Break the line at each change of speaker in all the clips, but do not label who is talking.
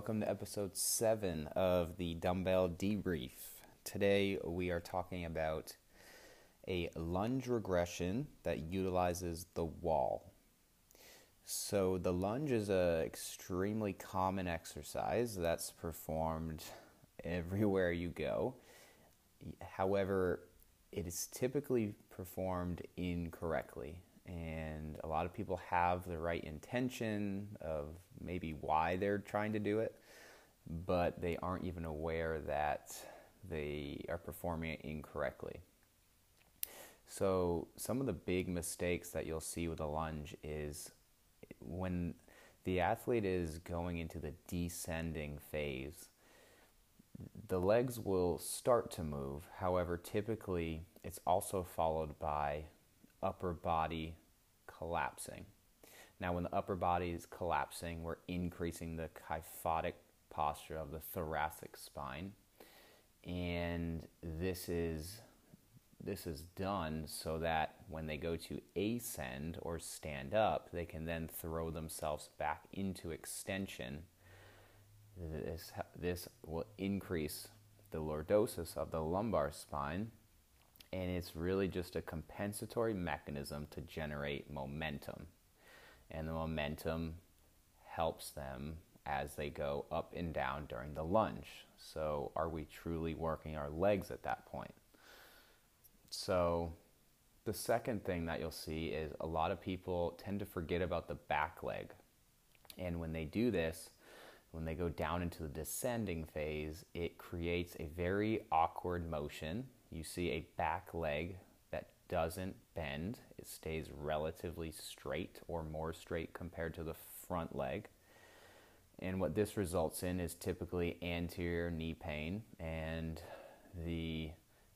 welcome to episode 7 of the Dumbbell Debrief. Today we are talking about a lunge regression that utilizes the wall. So, the lunge is an extremely common exercise that's performed everywhere you go. However, it is typically performed incorrectly and a lot of people have the right intention of maybe why they're trying to do it, but they aren't even aware that they are performing it incorrectly. So, some of the big mistakes that you'll see with a lunge is when the athlete is going into the descending phase, the legs will start to move. However, typically it's also followed by upper body collapsing. Now, when the upper body is collapsing, we're increasing the kyphotic posture of the thoracic spine. And this is this is done so that when they go to ascend or stand up, they can then throw themselves back into extension. This, this will increase the lordosis of the lumbar spine and it's really just a compensatory mechanism to generate momentum. And the momentum helps them as they go up and down during the lunge. So, are we truly working our legs at that point? So, the second thing that you'll see is a lot of people tend to forget about the back leg. And when they do this, when they go down into the descending phase, it creates a very awkward motion you see a back leg doesn't bend. It stays relatively straight or more straight compared to the front leg. And what this results in is typically anterior knee pain and the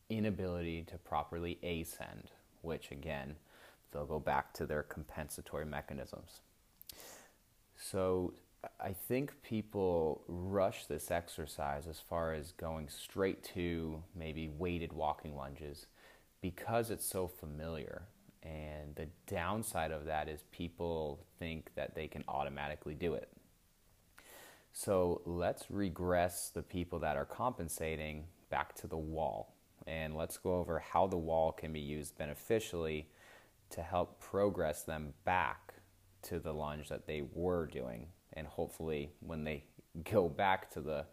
inability to properly ascend, which again, they'll go back to their compensatory mechanisms. So, I think people rush this exercise as far as going straight to maybe weighted walking lunges because it's so familiar. And the downside of that is people think that they can automatically do it. So let's regress the people that are compensating back to the wall. And let's go over how the wall can be used beneficially to help progress them back to the lunge that they were doing and hopefully when they go back to the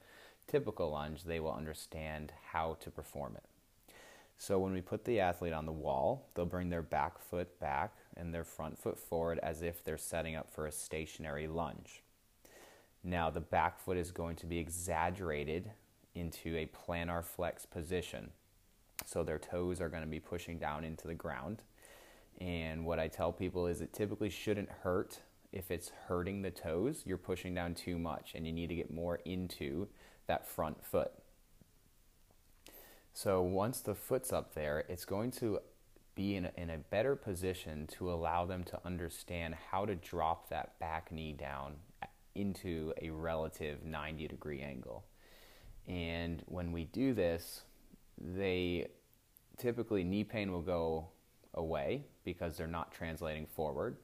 typical lunge, they will understand how to perform it. So when we put the athlete on the wall, they'll bring their back foot back and their front foot forward as if they're setting up for a stationary lunge. Now the back foot is going to be exaggerated into a plantar flex position. So their toes are going to be pushing down into the ground. And what I tell people is it typically shouldn't hurt if it's hurting the toes, you're pushing down too much and you need to get more into that front foot. So once the foot's up there, it's going to be in a, in a better position to allow them to understand how to drop that back knee down uh, into a relative 90 degree angle. And when we do this, they typically knee pain will go away because they're not translating forward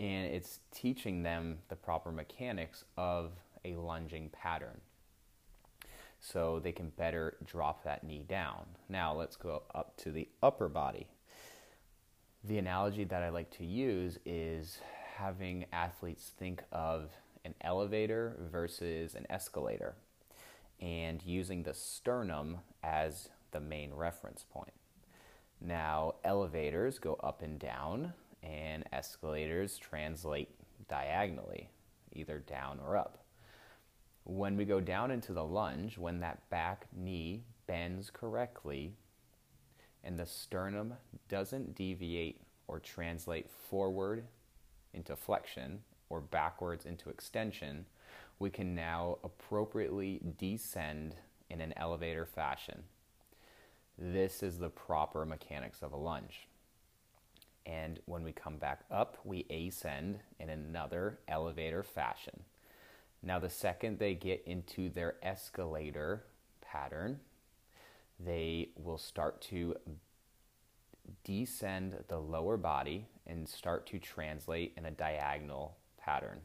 and it's teaching them the proper mechanics of a lunging pattern so they can better drop that knee down. Now let's go up to the upper body. The analogy that I like to use is having athletes think of an elevator versus an escalator and using the sternum as the main reference point. Now, elevators go up and down, and escalators translate diagonally, either down or up. When we go down into the lunge, when that back knee bends correctly and the sternum doesn't deviate or translate forward into flexion or backwards into extension, we can now appropriately descend in an elevator fashion. This is the proper mechanics of a lunge. And when we come back up, we ascend in another elevator fashion. Now, the second they get into their escalator pattern, they will start to descend the lower body and start to translate in a diagonal pattern.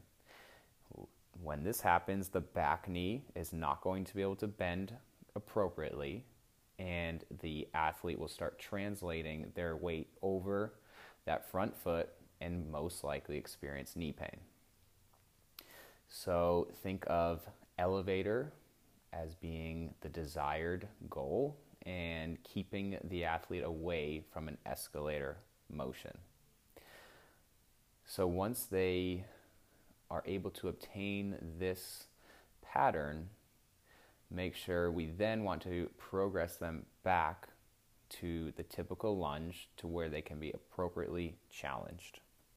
when this happens, the back knee is not going to be able to bend appropriately, and the athlete will start translating their weight over that front foot and most likely experience knee pain. So think of elevator as being the desired goal and keeping the athlete away from an escalator motion. So once they are able to obtain this pattern, make sure we then want to progress them back to the typical lunge to where they can be appropriately challenged.